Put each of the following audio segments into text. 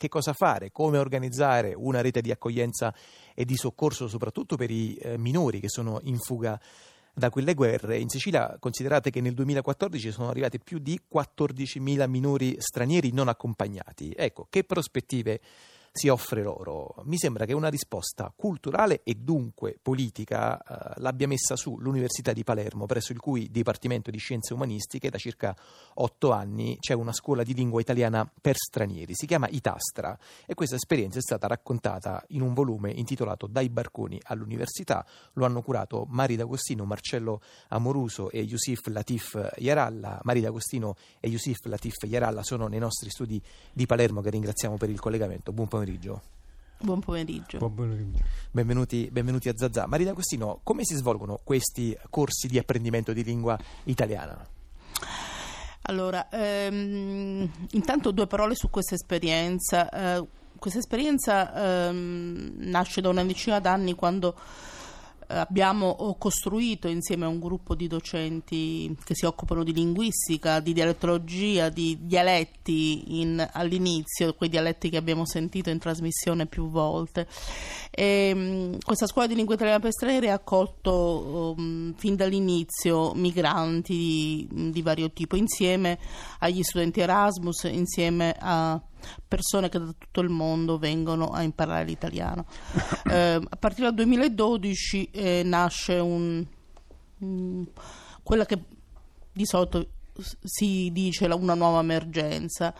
che cosa fare, come organizzare una rete di accoglienza e di soccorso soprattutto per i eh, minori che sono in fuga da quelle guerre. In Sicilia considerate che nel 2014 sono arrivati più di 14.000 minori stranieri non accompagnati. Ecco, che prospettive si offre loro. Mi sembra che una risposta culturale e dunque politica eh, l'abbia messa su l'Università di Palermo, presso il cui Dipartimento di Scienze Umanistiche da circa otto anni c'è una scuola di lingua italiana per stranieri. Si chiama Itastra e questa esperienza è stata raccontata in un volume intitolato Dai barconi all'università. Lo hanno curato Mari D'Agostino, Marcello Amoruso e Yusuf Latif Yaralla. Mari D'Agostino e Yusuf Latif Yaralla sono nei nostri studi di Palermo che ringraziamo per il collegamento. Buon pomeriggio. Buon pomeriggio. Buon pomeriggio. Benvenuti, benvenuti a Zazà. Marina Agostino, come si svolgono questi corsi di apprendimento di lingua italiana? Allora, ehm, intanto due parole su questa esperienza. Eh, questa esperienza ehm, nasce da una decina d'anni quando abbiamo costruito insieme a un gruppo di docenti che si occupano di linguistica, di dialettologia, di dialetti in, all'inizio, quei dialetti che abbiamo sentito in trasmissione più volte. E, um, questa scuola di lingua italiana per stranieri ha accolto um, fin dall'inizio migranti di, di vario tipo insieme agli studenti Erasmus, insieme a persone che da tutto il mondo vengono a imparare l'italiano. Eh, a partire dal 2012 eh, nasce un, un, quella che di solito si dice una nuova emergenza.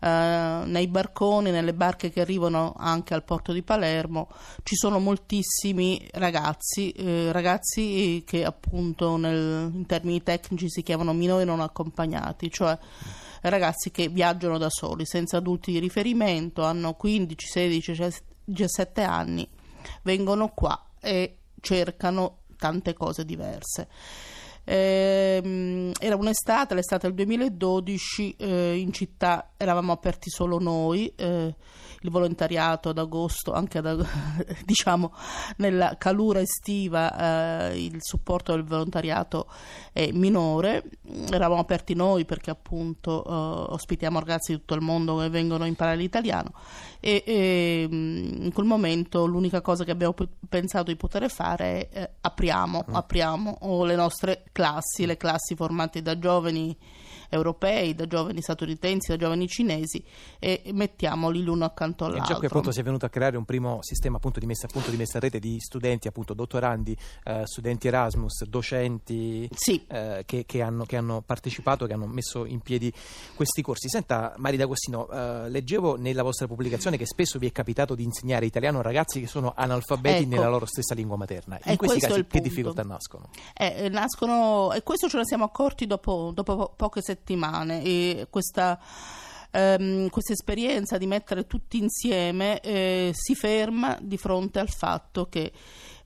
Eh, nei barconi, nelle barche che arrivano anche al porto di Palermo, ci sono moltissimi ragazzi, eh, ragazzi che appunto nel, in termini tecnici si chiamano minori non accompagnati, cioè ragazzi che viaggiano da soli, senza adulti di riferimento, hanno 15, 16, 17 anni, vengono qua e cercano tante cose diverse. Eh, era un'estate, l'estate del 2012, eh, in città eravamo aperti solo noi. Eh, il volontariato ad agosto, anche ad, diciamo nella calura estiva, eh, il supporto del volontariato è minore. Eravamo aperti noi perché appunto eh, ospitiamo ragazzi di tutto il mondo che vengono a imparare l'italiano e, e in quel momento l'unica cosa che abbiamo pensato di poter fare è eh, apriamo, mm. apriamo le nostre classi, le classi formate da giovani europei, da giovani statunitensi, da giovani cinesi e mettiamoli l'uno accanto all'altro. E già qui appunto si è venuto a creare un primo sistema appunto di messa, appunto, di messa a rete di studenti, appunto dottorandi, eh, studenti Erasmus, docenti sì. eh, che, che, hanno, che, hanno, partecipato, che hanno messo in piedi questi corsi. Senta Mari D'Agostino, eh, leggevo nella vostra pubblicazione che spesso vi è capitato di insegnare italiano a ragazzi che sono analfabeti ecco. nella loro stessa lingua materna. In questi casi che difficoltà nascono? Eh, nascono? E questo ce ne siamo accorti dopo, dopo poche settimane settimane e questa ehm, questa esperienza di mettere tutti insieme eh, si ferma di fronte al fatto che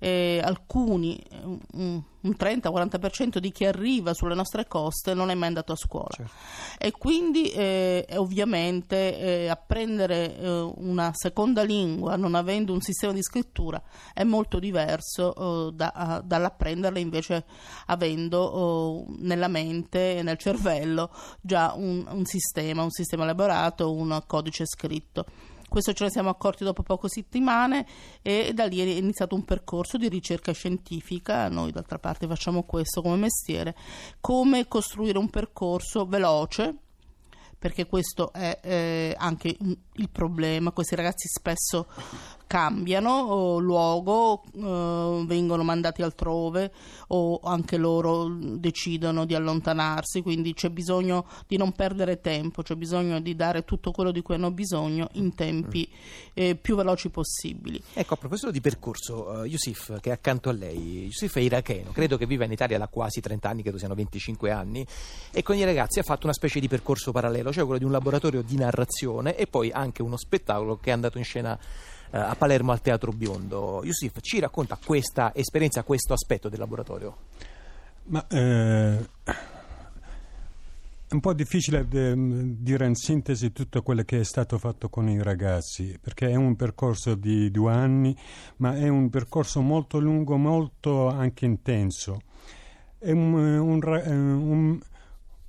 eh, alcuni, un, un 30-40% di chi arriva sulle nostre coste non è mai andato a scuola. Certo. E quindi eh, ovviamente eh, apprendere eh, una seconda lingua non avendo un sistema di scrittura è molto diverso eh, da, dall'apprenderla invece avendo oh, nella mente, nel cervello già un, un sistema, un sistema elaborato, un codice scritto. Questo ce ne siamo accorti dopo poche settimane e da lì è iniziato un percorso di ricerca scientifica, noi d'altra parte facciamo questo come mestiere, come costruire un percorso veloce perché questo è eh, anche il problema, questi ragazzi spesso cambiano luogo, eh, vengono mandati altrove o anche loro decidono di allontanarsi, quindi c'è bisogno di non perdere tempo, c'è bisogno di dare tutto quello di cui hanno bisogno in tempi eh, più veloci possibili. Ecco, a proposito di percorso, uh, Yusuf, che è accanto a lei, Yusuf è iracheno, credo che viva in Italia da quasi 30 anni, credo siano 25 anni, e con i ragazzi ha fatto una specie di percorso parallelo, cioè quello di un laboratorio di narrazione e poi anche uno spettacolo che è andato in scena a Palermo al Teatro Biondo. Yusuf ci racconta questa esperienza, questo aspetto del laboratorio. Ma eh, è un po' difficile de, mm, dire in sintesi tutto quello che è stato fatto con i ragazzi, perché è un percorso di due anni, ma è un percorso molto lungo, molto anche intenso. È un, un, un,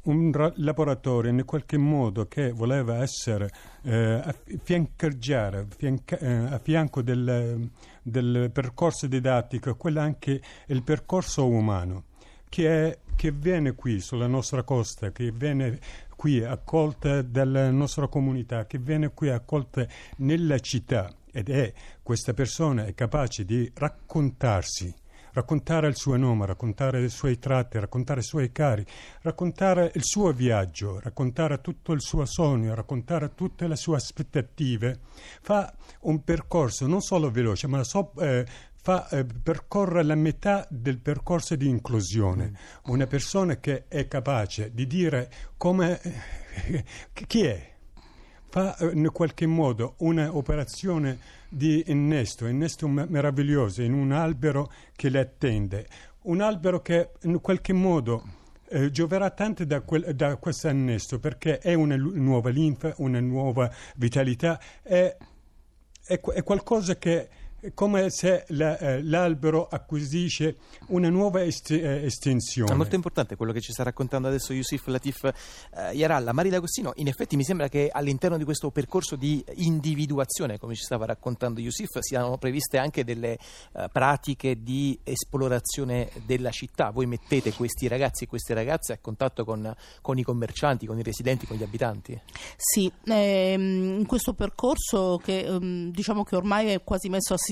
un laboratorio in qualche modo che voleva essere eh, a, fiancheggiare, fianca, eh, a fianco del, del percorso didattico, quello anche il percorso umano che, è, che viene qui sulla nostra costa, che viene qui accolta dalla nostra comunità, che viene qui accolta nella città ed è questa persona è capace di raccontarsi raccontare il suo nome, raccontare i suoi tratti, raccontare i suoi cari, raccontare il suo viaggio, raccontare tutto il suo sogno, raccontare tutte le sue aspettative, fa un percorso non solo veloce, ma so, eh, fa eh, percorre la metà del percorso di inclusione. Mm. Una persona che è capace di dire come eh, chi è, fa eh, in qualche modo un'operazione di innesto, innesto meraviglioso in un albero che le attende, un albero che in qualche modo eh, gioverà tanto da, quel, da questo annesto perché è una nuova linfa, una nuova vitalità, è, è, è qualcosa che come se la, eh, l'albero acquisisce una nuova est- eh, estensione. È molto importante quello che ci sta raccontando adesso Yusuf Latif eh, Yaralla. Maria D'Agostino, in effetti mi sembra che all'interno di questo percorso di individuazione, come ci stava raccontando Yusuf, siano previste anche delle eh, pratiche di esplorazione della città. Voi mettete questi ragazzi e queste ragazze a contatto con, con i commercianti, con i residenti, con gli abitanti? Sì, ehm, in questo percorso che ehm, diciamo che ormai è quasi messo a sistema.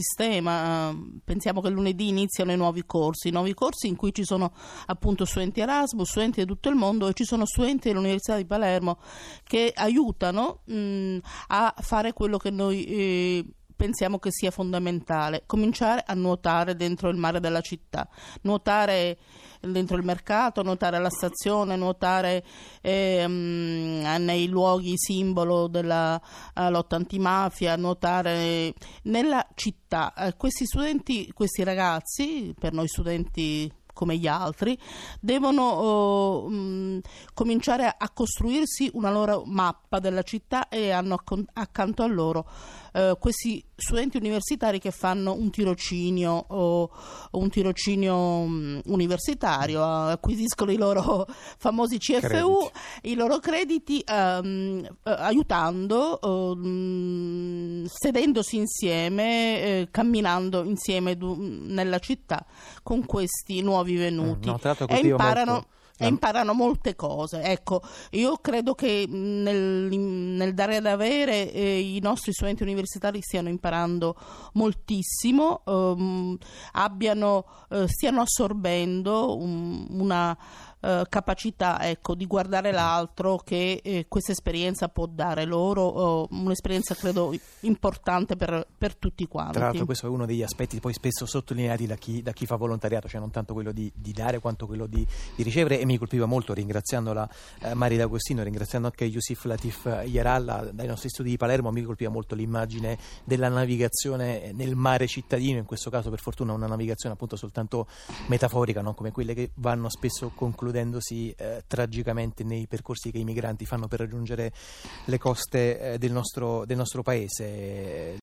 Pensiamo che lunedì iniziano i nuovi corsi, i nuovi corsi in cui ci sono appunto studenti Erasmus, studenti di tutto il mondo e ci sono studenti dell'Università di Palermo che aiutano mh, a fare quello che noi eh, pensiamo che sia fondamentale, cominciare a nuotare dentro il mare della città, nuotare dentro il mercato, nuotare alla stazione, nuotare eh, nei luoghi simbolo della uh, lotta antimafia, nuotare nella città. Eh, questi studenti, questi ragazzi, per noi studenti come gli altri, devono oh, mh, cominciare a costruirsi una loro mappa della città e hanno accanto a loro eh, questi studenti universitari che fanno un tirocinio o un tirocinio mh, universitario, acquisiscono i loro famosi CFU, crediti. i loro crediti eh, aiutando, eh, sedendosi insieme, eh, camminando insieme du- nella città con questi nuovi venuti no, e imparano molto e imparano molte cose. Ecco, io credo che nel, nel dare ad avere eh, i nostri studenti universitari stiano imparando moltissimo, ehm, abbiano, eh, stiano assorbendo un, una eh, capacità ecco, di guardare l'altro che eh, questa esperienza può dare loro, eh, un'esperienza credo importante per, per, tutti quanti. Tra l'altro questo è uno degli aspetti poi spesso sottolineati da chi, da chi fa volontariato, cioè non tanto quello di, di dare quanto quello di, di, ricevere e mi colpiva molto ringraziandola eh, Maria D'Agostino, ringraziando anche Yusuf Latif Yaralla dai nostri studi di Palermo, mi colpiva molto l'immagine della navigazione nel mare cittadino, in questo caso per fortuna una navigazione appunto soltanto metaforica, non come quelle che vanno spesso concluse concludendosi eh, tragicamente nei percorsi che i migranti fanno per raggiungere le coste eh, del, nostro, del, nostro, paese.